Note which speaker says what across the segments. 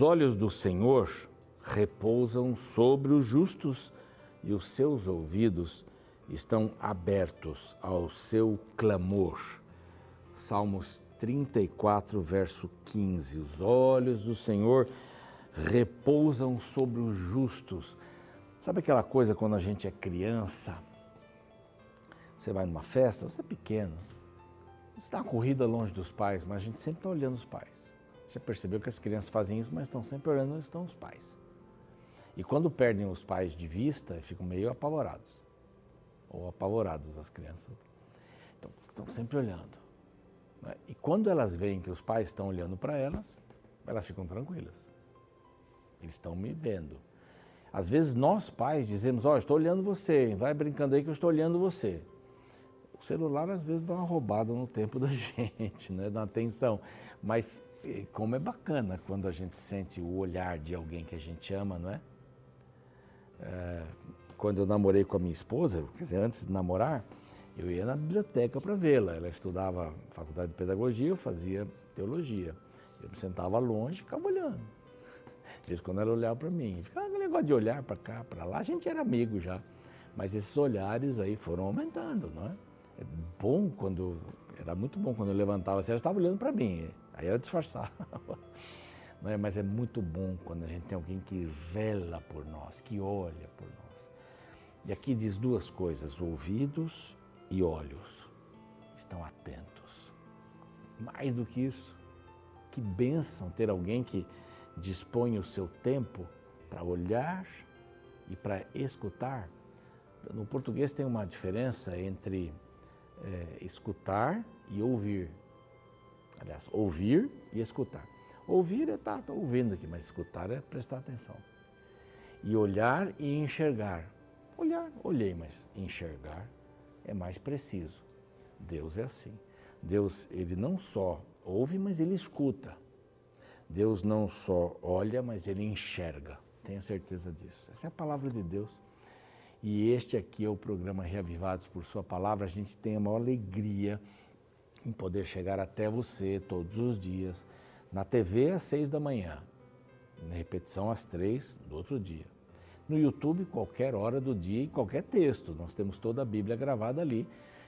Speaker 1: Os olhos do Senhor repousam sobre os justos e os seus ouvidos estão abertos ao seu clamor. Salmos 34, verso 15. Os olhos do Senhor repousam sobre os justos. Sabe aquela coisa quando a gente é criança? Você vai numa festa, você é pequeno, você uma corrida longe dos pais, mas a gente sempre está olhando os pais. Já percebeu que as crianças fazem isso, mas estão sempre olhando onde estão os pais. E quando perdem os pais de vista, ficam meio apavorados. Ou apavoradas as crianças. Então, estão sempre olhando. Né? E quando elas veem que os pais estão olhando para elas, elas ficam tranquilas. Eles estão me vendo. Às vezes nós pais dizemos, ó, oh, estou olhando você, vai brincando aí que eu estou olhando você. O celular às vezes dá uma roubada no tempo da gente, né? Dá atenção. Mas como é bacana quando a gente sente o olhar de alguém que a gente ama, não é? é quando eu namorei com a minha esposa, quer dizer, antes de namorar, eu ia na biblioteca para vê-la. Ela estudava faculdade de pedagogia, eu fazia teologia. Eu me sentava longe e ficava olhando. Desde quando ela olhava para mim, ficava aquele negócio de olhar para cá, para lá, a gente era amigo já. Mas esses olhares aí foram aumentando, não é? É bom quando. Era muito bom quando eu levantava assim, ela estava olhando para mim. Aí ela disfarçava. É? Mas é muito bom quando a gente tem alguém que vela por nós, que olha por nós. E aqui diz duas coisas: ouvidos e olhos. Estão atentos. Mais do que isso, que bênção ter alguém que dispõe o seu tempo para olhar e para escutar. No português tem uma diferença entre é, escutar e ouvir. Aliás, ouvir e escutar. Ouvir é estar tá, ouvindo aqui, mas escutar é prestar atenção. E olhar e enxergar. Olhar, olhei, mas enxergar é mais preciso. Deus é assim. Deus, ele não só ouve, mas ele escuta. Deus não só olha, mas ele enxerga. Tenha certeza disso. Essa é a palavra de Deus. E este aqui é o programa Reavivados por Sua Palavra. A gente tem a maior alegria em poder chegar até você todos os dias, na TV às seis da manhã, na repetição às três do outro dia. No YouTube, qualquer hora do dia e qualquer texto. Nós temos toda a Bíblia gravada ali.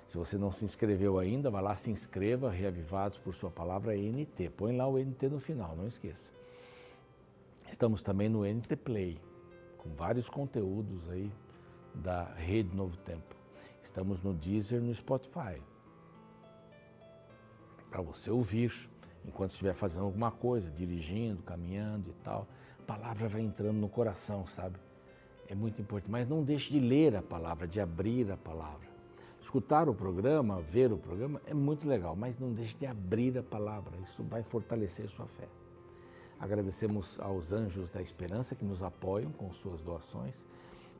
Speaker 1: Se você não se inscreveu ainda, vá lá, se inscreva, Reavivados por Sua Palavra NT. Põe lá o NT no final, não esqueça. Estamos também no NT Play, com vários conteúdos aí da Rede Novo Tempo. Estamos no Deezer, no Spotify para você ouvir enquanto estiver fazendo alguma coisa, dirigindo, caminhando e tal. A palavra vai entrando no coração, sabe? É muito importante. Mas não deixe de ler a palavra, de abrir a palavra. Escutar o programa, ver o programa é muito legal, mas não deixe de abrir a palavra. Isso vai fortalecer sua fé. Agradecemos aos anjos da esperança que nos apoiam com suas doações.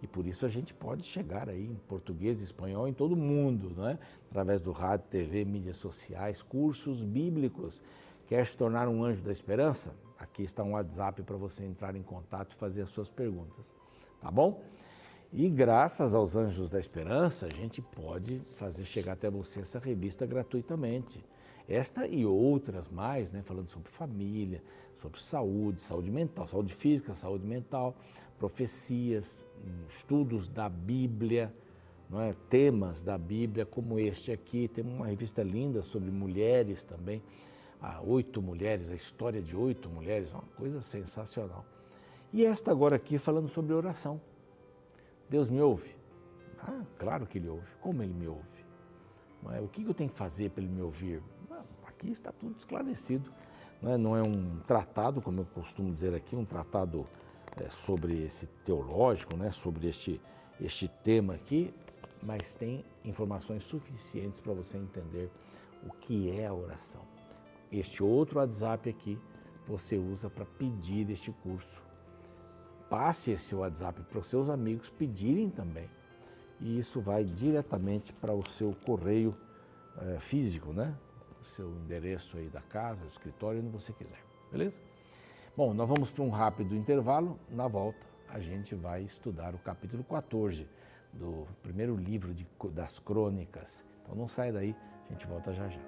Speaker 1: E por isso a gente pode chegar aí em português espanhol em todo o mundo, não é? através do rádio, TV, mídias sociais, cursos bíblicos. Quer se tornar um anjo da esperança? Aqui está um WhatsApp para você entrar em contato e fazer as suas perguntas. Tá bom? E graças aos Anjos da Esperança, a gente pode fazer chegar até você essa revista gratuitamente. Esta e outras mais, né, falando sobre família, sobre saúde, saúde mental, saúde física, saúde mental, profecias, estudos da Bíblia, é? temas da Bíblia, como este aqui. Tem uma revista linda sobre mulheres também. Ah, oito mulheres, a história de oito mulheres, uma coisa sensacional. E esta agora aqui falando sobre oração. Deus me ouve? Ah, claro que Ele ouve. Como Ele me ouve? É? O que eu tenho que fazer para Ele me ouvir? Aqui está tudo esclarecido. Não é, não é um tratado, como eu costumo dizer aqui, um tratado é, sobre esse teológico, né, sobre este, este tema aqui, mas tem informações suficientes para você entender o que é a oração. Este outro WhatsApp aqui você usa para pedir este curso. Passe esse WhatsApp para os seus amigos pedirem também. E isso vai diretamente para o seu correio é, físico, né? O seu endereço aí da casa, do escritório, onde você quiser. Beleza? Bom, nós vamos para um rápido intervalo. Na volta, a gente vai estudar o capítulo 14 do primeiro livro de, das crônicas. Então não sai daí, a gente volta já já.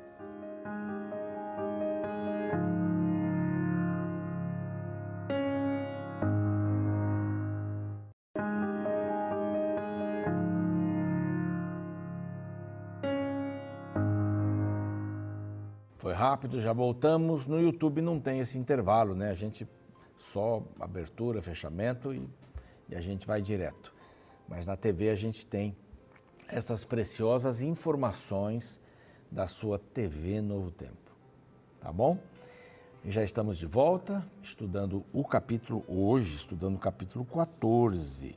Speaker 1: Rápido, já voltamos. No YouTube não tem esse intervalo, né? A gente só abertura, fechamento e, e a gente vai direto. Mas na TV a gente tem essas preciosas informações da sua TV Novo Tempo. Tá bom? Já estamos de volta, estudando o capítulo, hoje, estudando o capítulo 14.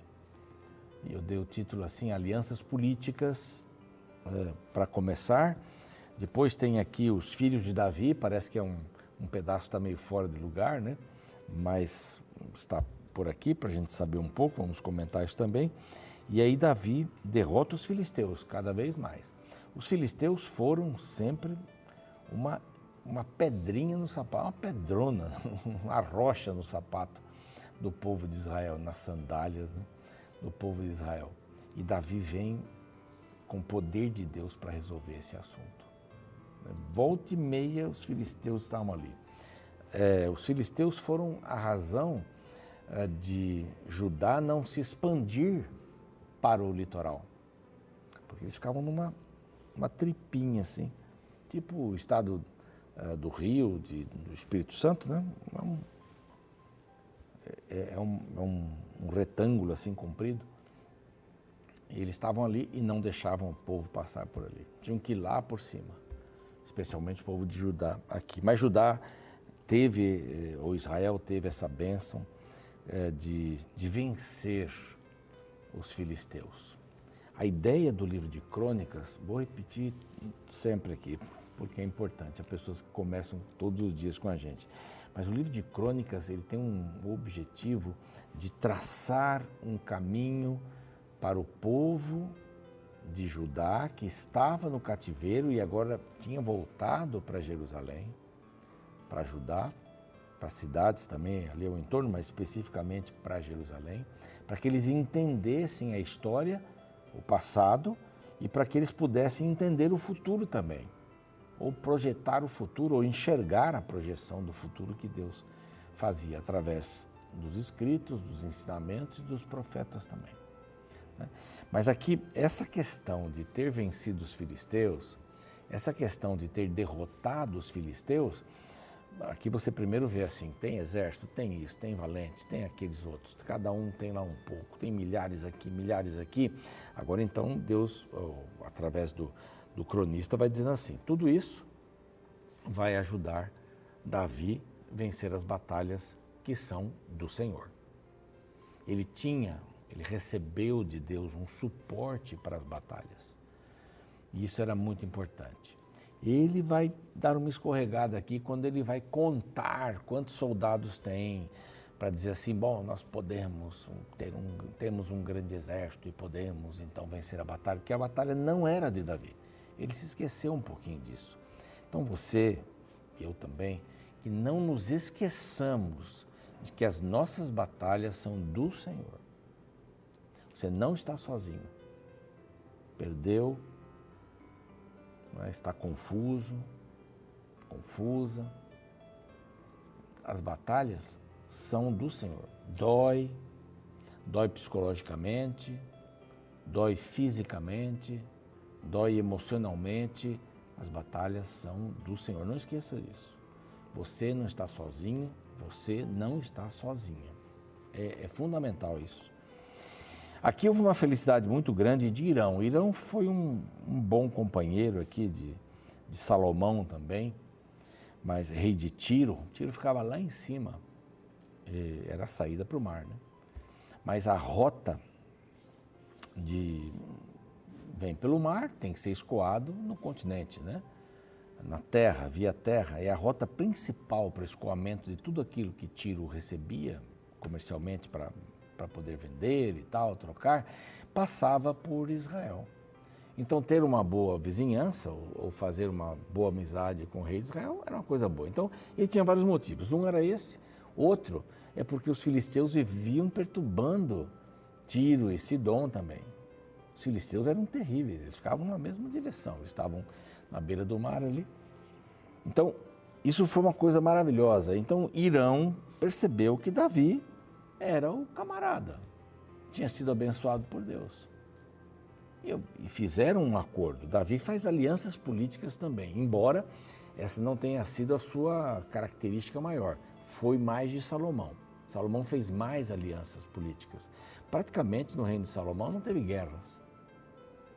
Speaker 1: E eu dei o título assim, Alianças Políticas, é, para começar. Depois tem aqui os filhos de Davi, parece que é um, um pedaço está meio fora de lugar, né? Mas está por aqui para a gente saber um pouco, vamos comentar isso também. E aí Davi derrota os filisteus cada vez mais. Os filisteus foram sempre uma, uma pedrinha no sapato, uma pedrona, uma rocha no sapato do povo de Israel, nas sandálias né, do povo de Israel. E Davi vem com o poder de Deus para resolver esse assunto. Volta e meia os filisteus estavam ali. É, os filisteus foram a razão é, de Judá não se expandir para o litoral. Porque eles ficavam numa uma tripinha assim, tipo o estado uh, do Rio, de, do Espírito Santo, né? É um, é, é, um, é um, um retângulo assim comprido. E eles estavam ali e não deixavam o povo passar por ali. Tinham que ir lá por cima, especialmente o povo de Judá aqui. Mas Judá teve, eh, ou Israel teve essa bênção é, de, de vencer os filisteus. A ideia do livro de crônicas, vou repetir sempre aqui, porque é importante, há pessoas que começam todos os dias com a gente. Mas o livro de crônicas, ele tem um objetivo de traçar um caminho para o povo de Judá que estava no cativeiro e agora tinha voltado para Jerusalém, para Judá, para cidades também ali ao entorno, mas especificamente para Jerusalém para que eles entendessem a história, o passado, e para que eles pudessem entender o futuro também, ou projetar o futuro, ou enxergar a projeção do futuro que Deus fazia através dos escritos, dos ensinamentos e dos profetas também. Né? Mas aqui, essa questão de ter vencido os filisteus, essa questão de ter derrotado os filisteus, Aqui você primeiro vê assim, tem exército, tem isso, tem valente, tem aqueles outros, cada um tem lá um pouco, tem milhares aqui, milhares aqui. Agora então Deus, através do, do cronista, vai dizendo assim, tudo isso vai ajudar Davi vencer as batalhas que são do Senhor. Ele tinha, ele recebeu de Deus um suporte para as batalhas. E isso era muito importante ele vai dar uma escorregada aqui quando ele vai contar quantos soldados tem, para dizer assim, bom, nós podemos ter um, temos um grande exército e podemos então vencer a batalha, que a batalha não era de Davi. Ele se esqueceu um pouquinho disso. Então você, eu também, que não nos esqueçamos de que as nossas batalhas são do Senhor. Você não está sozinho. Perdeu, né? está confuso, confusa. As batalhas são do Senhor. Dói, dói psicologicamente, dói fisicamente, dói emocionalmente. As batalhas são do Senhor. Não esqueça disso. Você não está sozinho, você não está sozinha. É, é fundamental isso. Aqui houve uma felicidade muito grande de Irão. Irão foi um, um bom companheiro aqui de, de, Salomão também, mas rei de Tiro. Tiro ficava lá em cima, era a saída para o mar. Né? Mas a rota de vem pelo mar, tem que ser escoado no continente, né? na terra, via terra. É a rota principal para escoamento de tudo aquilo que Tiro recebia comercialmente para para poder vender e tal, trocar, passava por Israel. Então, ter uma boa vizinhança ou, fazer uma boa amizade com o rei de Israel era uma coisa boa. Então, ele tinha vários motivos. Um era esse, outro é porque os filisteus viviam perturbando Tiro e Sidom também. Os filisteus eram terríveis, eles ficavam na mesma direção, eles estavam na beira do mar ali. Então, isso foi uma coisa maravilhosa. Então, Irão percebeu que Davi era o camarada. Tinha sido abençoado por Deus. E, fizeram um acordo. Davi faz alianças políticas também, embora essa não tenha sido a sua característica maior. Foi mais de Salomão. Salomão fez mais alianças políticas. Praticamente no reino de Salomão não teve guerras,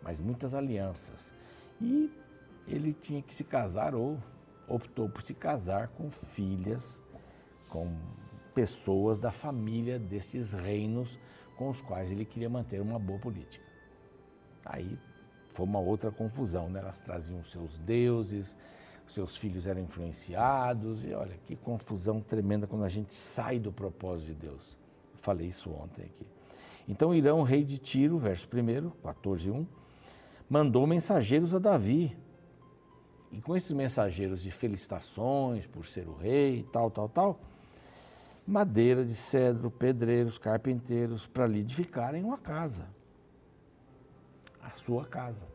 Speaker 1: mas muitas alianças. E ele tinha que se casar ou optou por se casar com filhas, com pessoas da família destes reinos com os quais ele queria manter uma boa política. Aí foi uma outra confusão, né? Elas traziam seus deuses, seus filhos eram influenciados, e olha que confusão tremenda quando a gente sai do propósito de Deus. Eu falei isso ontem aqui. Então Irão, rei de Tiro, verso 1, 14, 1, mandou mensageiros a Davi. E com esses mensageiros de felicitações por ser o rei, tal, tal, tal, madeira de cedro, pedreiros, carpinteiros, para lhe edificarem uma casa. A sua casa.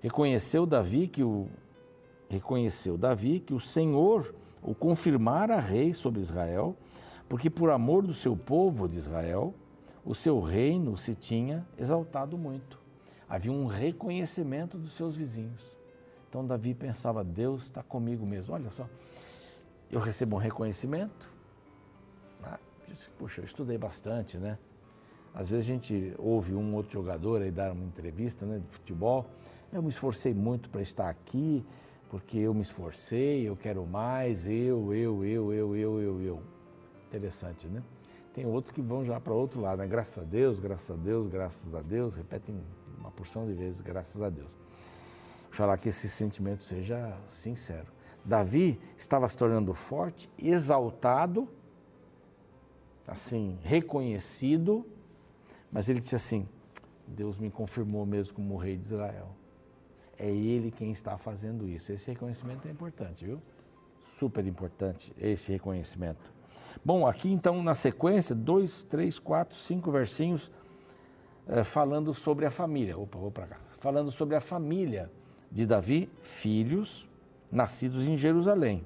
Speaker 1: Reconheceu Davi que o reconheceu Davi que o Senhor o confirmara rei sobre Israel, porque por amor do seu povo de Israel, o seu reino se tinha exaltado muito. Havia um reconhecimento dos seus vizinhos. Então Davi pensava: Deus está comigo mesmo. Olha só, eu recebo um reconhecimento. Ah, puxa, eu estudei bastante, né? Às vezes a gente ouve um outro jogador aí dar uma entrevista né, de futebol. Eu me esforcei muito para estar aqui, porque eu me esforcei, eu quero mais, eu, eu, eu, eu, eu, eu, eu. Interessante, né? Tem outros que vão já para outro lado, né? Graças a Deus, graças a Deus, graças a Deus, repetem uma porção de vezes, graças a Deus. Oxalá que esse sentimento seja sincero. Davi estava se tornando forte, exaltado, assim, reconhecido, mas ele disse assim: Deus me confirmou mesmo como rei de Israel. É Ele quem está fazendo isso. Esse reconhecimento é importante, viu? Super importante esse reconhecimento. Bom, aqui então na sequência, dois, três, quatro, cinco versinhos é, falando sobre a família. Opa, vou para cá. Falando sobre a família de Davi, filhos nascidos em Jerusalém.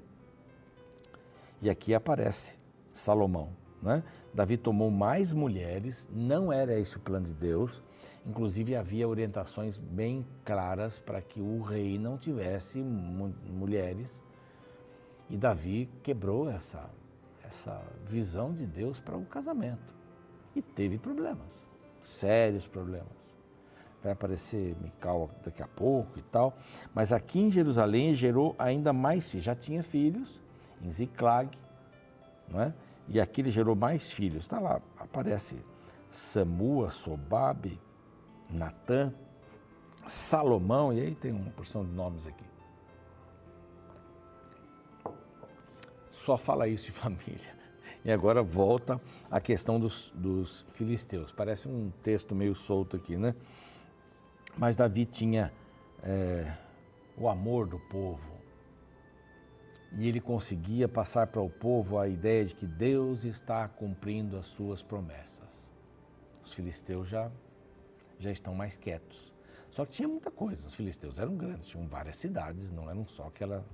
Speaker 1: E aqui aparece Salomão. Né? Davi tomou mais mulheres, não era esse o plano de Deus, Inclusive, havia orientações bem claras para que o rei não tivesse mulheres. E Davi quebrou essa, essa visão de Deus para o casamento. E teve problemas, sérios problemas. Vai aparecer Mical daqui a pouco e tal. Mas aqui em Jerusalém gerou ainda mais filhos. Já tinha filhos em Ziclag, não é? E aqui ele gerou mais filhos. Está lá, aparece Samua, Sobabe, Natã, Salomão, e aí tem uma porção de nomes aqui. Só fala isso em família. E agora volta a questão dos, dos filisteus. Parece um texto meio solto aqui, né? Mas Davi tinha é, o amor do povo. E ele conseguia passar para o povo a ideia de que Deus está cumprindo as suas promessas. Os filisteus já já estão mais quietos. Só que tinha muita coisa, os filisteus eram grandes, tinham várias cidades, não eram só aquela,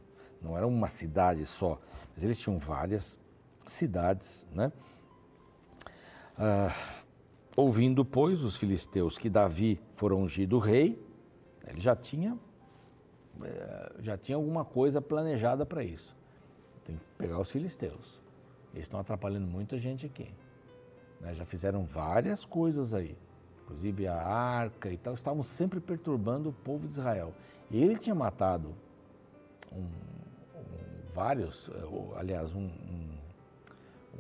Speaker 1: não era uma cidade só, mas eles tinham várias cidades, né? Ah, ouvindo, pois, os filisteus que Davi fora ungido rei, ele já tinha, já tinha alguma coisa planejada para isso. Tem que pegar os filisteus. Eles estão atrapalhando muita gente aqui. Né? Já fizeram várias coisas aí inclusive a arca e tal, estavam sempre perturbando o povo de Israel. Ele tinha matado um, um, vários, eh, aliás, um,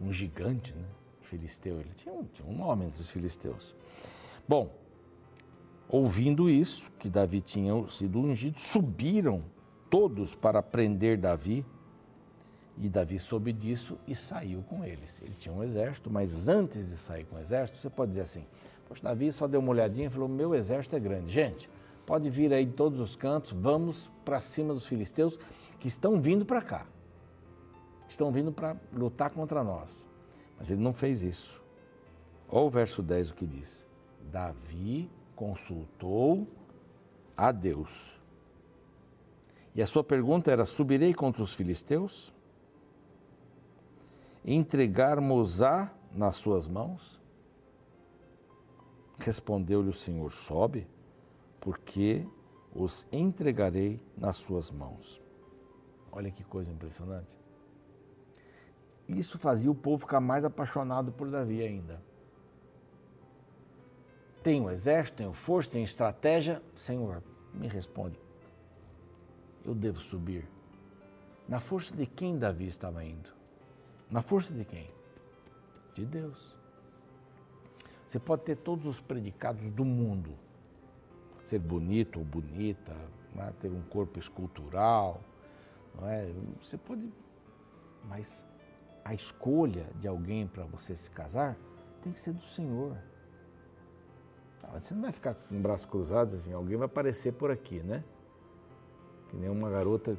Speaker 1: um, gigante né, filisteu. Ele tinha um, tinha um nome entre os filisteus. Bom, ouvindo isso, que Davi tinha sido ungido, subiram todos para prender Davi. E Davi soube disso e saiu com eles. Ele tinha um exército, mas antes de sair com o exército, você pode dizer assim: Poxa, Davi só deu uma olhadinha e falou: meu exército é grande. Gente, pode vir aí de todos os cantos, vamos para cima dos filisteus que estão vindo para cá. Estão vindo para lutar contra nós. Mas ele não fez isso. Olha o verso 10 o que diz. Davi consultou a Deus. E a sua pergunta era: subirei contra os filisteus? Entregarmos-á nas suas mãos? Respondeu-lhe o Senhor: Sobe, porque os entregarei nas suas mãos. Olha que coisa impressionante. Isso fazia o povo ficar mais apaixonado por Davi ainda. Tem o exército, tem força, tem estratégia. Senhor, me responde. Eu devo subir. Na força de quem Davi estava indo? Na força de quem? De Deus. Você pode ter todos os predicados do mundo, ser bonito ou bonita, é? ter um corpo escultural, é? Você pode, mas a escolha de alguém para você se casar tem que ser do Senhor. Ah, você não vai ficar com braços cruzados assim, alguém vai aparecer por aqui, né? Que nem uma garota,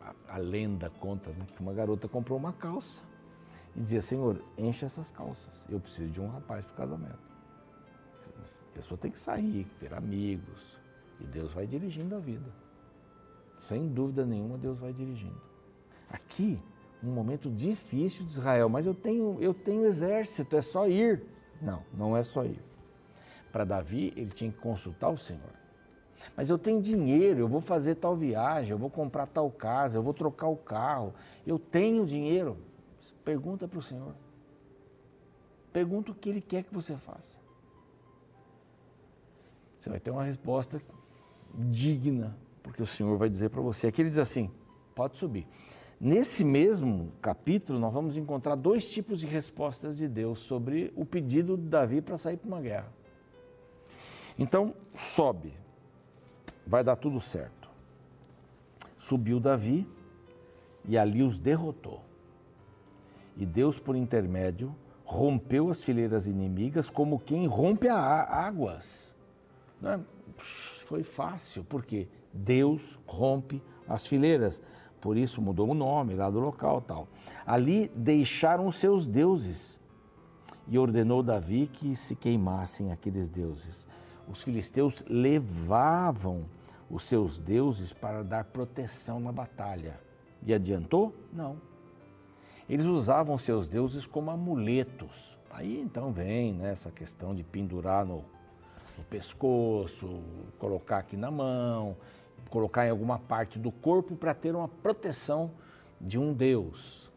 Speaker 1: a, a lenda conta, né? Que uma garota comprou uma calça e dizia, Senhor, enche essas calças, eu preciso de um rapaz para o casamento. A pessoa tem que sair, ter amigos, e Deus vai dirigindo a vida. Sem dúvida nenhuma, Deus vai dirigindo. Aqui, um momento difícil de Israel, mas eu tenho, eu tenho exército, é só ir. Não, não é só ir. Para Davi, ele tinha que consultar o Senhor. Mas eu tenho dinheiro, eu vou fazer tal viagem, eu vou comprar tal casa, eu vou trocar o carro, eu tenho dinheiro. Pergunta para o Senhor. Pergunta o que Ele quer que você faça. Você vai ter uma resposta digna, porque o Senhor vai dizer para você. Aqui ele diz assim: pode subir. Nesse mesmo capítulo, nós vamos encontrar dois tipos de respostas de Deus sobre o pedido de Davi para sair para uma guerra. Então, sobe, vai dar tudo certo. Subiu Davi e ali os derrotou. E Deus, por intermédio, rompeu as fileiras inimigas como quem rompe a águas. É? Foi fácil, porque Deus rompe as fileiras. Por isso mudou o nome lá do local tal. Ali deixaram os seus deuses e ordenou Davi que se queimassem aqueles deuses. Os filisteus levavam os seus deuses para dar proteção na batalha. E adiantou? Não. Eles usavam seus deuses como amuletos. Aí então vem né, essa questão de pendurar no, no pescoço, colocar aqui na mão, colocar em alguma parte do corpo para ter uma proteção de um Deus.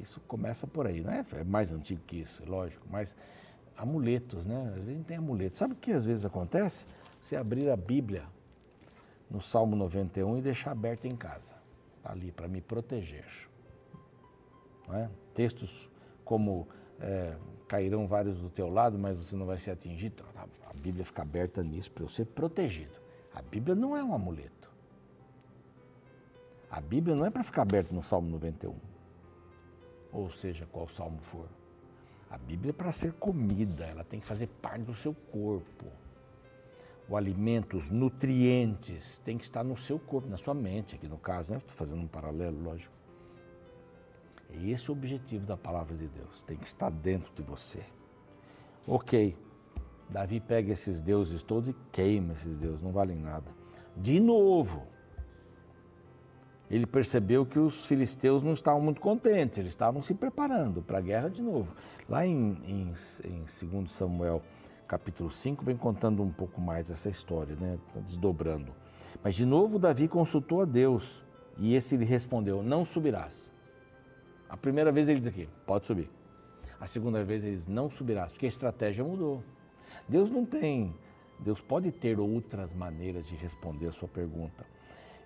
Speaker 1: Isso começa por aí, né? É mais antigo que isso, lógico, mas amuletos, né? A gente tem amuletos. Sabe o que às vezes acontece? Você abrir a Bíblia no Salmo 91 e deixar aberta em casa, tá ali para me proteger. É? Textos como é, cairão vários do teu lado, mas você não vai ser atingido. A Bíblia fica aberta nisso para eu ser protegido. A Bíblia não é um amuleto. A Bíblia não é para ficar aberta no Salmo 91. Ou seja, qual salmo for. A Bíblia é para ser comida, ela tem que fazer parte do seu corpo. O alimento, os nutrientes, tem que estar no seu corpo, na sua mente, aqui no caso, né? Estou fazendo um paralelo, lógico. É esse o objetivo da palavra de Deus, tem que estar dentro de você. Ok, Davi pega esses deuses todos e queima esses deuses, não valem nada. De novo, ele percebeu que os filisteus não estavam muito contentes, eles estavam se preparando para a guerra de novo. Lá em, em, em 2 Samuel capítulo 5, vem contando um pouco mais essa história, né? Tá desdobrando. Mas de novo Davi consultou a Deus e esse lhe respondeu: Não subirás. A primeira vez ele diz aqui, pode subir. A segunda vez ele diz, não subirás, porque a estratégia mudou. Deus não tem, Deus pode ter outras maneiras de responder a sua pergunta.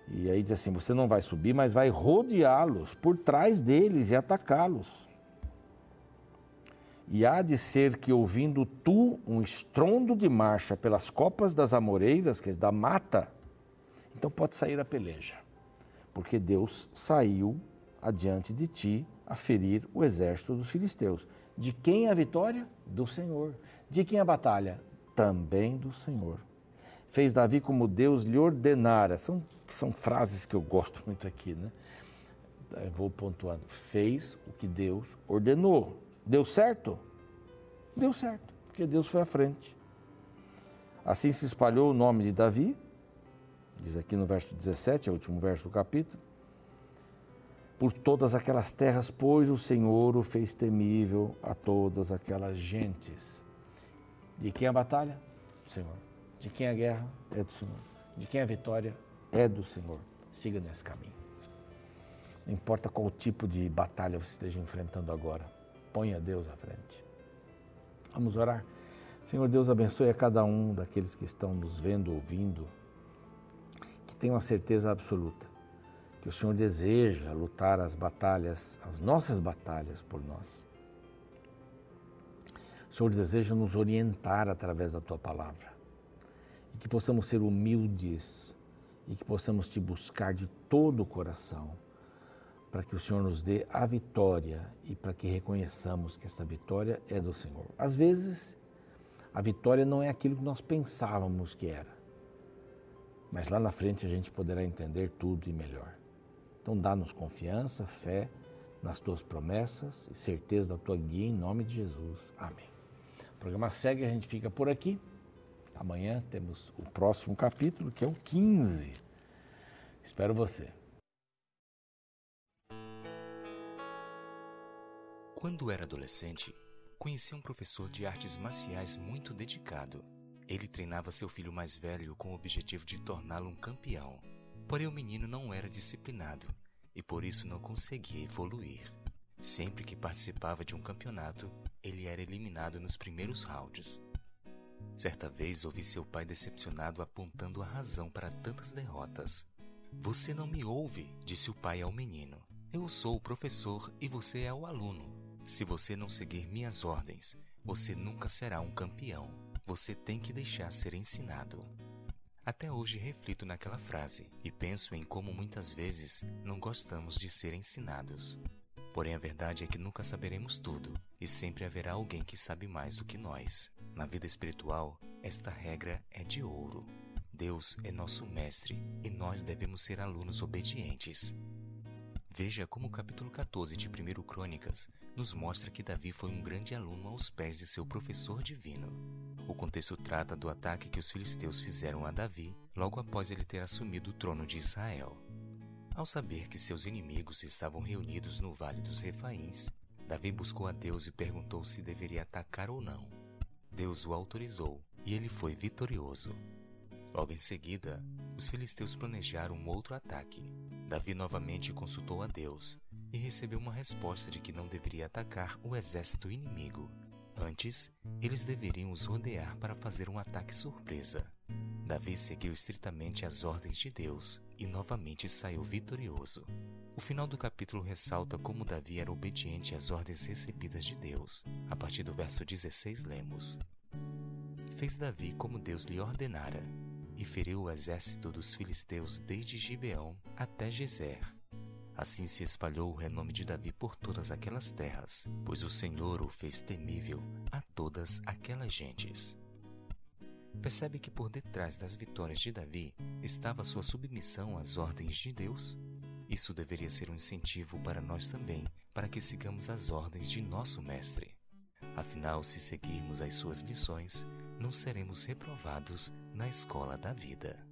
Speaker 1: E aí diz assim: você não vai subir, mas vai rodeá-los por trás deles e atacá-los. E há de ser que, ouvindo tu um estrondo de marcha pelas copas das amoreiras, que é da mata, então pode sair a peleja, porque Deus saiu adiante de ti a ferir o exército dos filisteus. De quem a vitória? Do Senhor. De quem a batalha? Também do Senhor. Fez Davi como Deus lhe ordenara. São, são frases que eu gosto muito aqui, né? Eu vou pontuando. Fez o que Deus ordenou. Deu certo? Deu certo, porque Deus foi à frente. Assim se espalhou o nome de Davi, diz aqui no verso 17, é o último verso do capítulo, por todas aquelas terras, pois o Senhor o fez temível a todas aquelas gentes. De quem é a batalha? Senhor. De quem é a guerra? É do Senhor. De quem é a vitória? É do Senhor. Siga nesse caminho. Não importa qual tipo de batalha você esteja enfrentando agora, ponha Deus à frente. Vamos orar. Senhor Deus, abençoe a cada um daqueles que estão nos vendo, ouvindo, que tenham a certeza absoluta que o Senhor deseja lutar as batalhas, as nossas batalhas por nós. O Senhor deseja nos orientar através da tua palavra e que possamos ser humildes e que possamos te buscar de todo o coração para que o Senhor nos dê a vitória e para que reconheçamos que esta vitória é do Senhor. Às vezes, a vitória não é aquilo que nós pensávamos que era, mas lá na frente a gente poderá entender tudo e melhor. Então, dá-nos confiança, fé nas tuas promessas e certeza da tua guia em nome de Jesus. Amém. O programa segue, a gente fica por aqui. Amanhã temos o próximo capítulo, que é o 15. Espero você.
Speaker 2: Quando era adolescente, conheci um professor de artes marciais muito dedicado. Ele treinava seu filho mais velho com o objetivo de torná-lo um campeão. Porém, o menino não era disciplinado e por isso não conseguia evoluir. Sempre que participava de um campeonato, ele era eliminado nos primeiros rounds. Certa vez ouvi seu pai decepcionado apontando a razão para tantas derrotas. Você não me ouve, disse o pai ao menino. Eu sou o professor e você é o aluno. Se você não seguir minhas ordens, você nunca será um campeão. Você tem que deixar ser ensinado. Até hoje reflito naquela frase e penso em como muitas vezes não gostamos de ser ensinados. Porém, a verdade é que nunca saberemos tudo e sempre haverá alguém que sabe mais do que nós. Na vida espiritual, esta regra é de ouro. Deus é nosso mestre e nós devemos ser alunos obedientes. Veja como o capítulo 14 de 1 Crônicas nos mostra que Davi foi um grande aluno aos pés de seu professor divino. O contexto trata do ataque que os filisteus fizeram a Davi logo após ele ter assumido o trono de Israel. Ao saber que seus inimigos estavam reunidos no Vale dos Refaíns, Davi buscou a Deus e perguntou se deveria atacar ou não. Deus o autorizou e ele foi vitorioso. Logo em seguida, os filisteus planejaram um outro ataque. Davi novamente consultou a Deus e recebeu uma resposta de que não deveria atacar o exército inimigo. Antes, eles deveriam os rodear para fazer um ataque surpresa. Davi seguiu estritamente as ordens de Deus e novamente saiu vitorioso. O final do capítulo ressalta como Davi era obediente às ordens recebidas de Deus. A partir do verso 16, lemos: Fez Davi como Deus lhe ordenara, e feriu o exército dos filisteus desde Gibeão até Gezer. Assim se espalhou o renome de Davi por todas aquelas terras, pois o Senhor o fez temível a todas aquelas gentes. Percebe que por detrás das vitórias de Davi estava sua submissão às ordens de Deus? Isso deveria ser um incentivo para nós também, para que sigamos as ordens de nosso Mestre. Afinal, se seguirmos as suas lições, não seremos reprovados na escola da vida.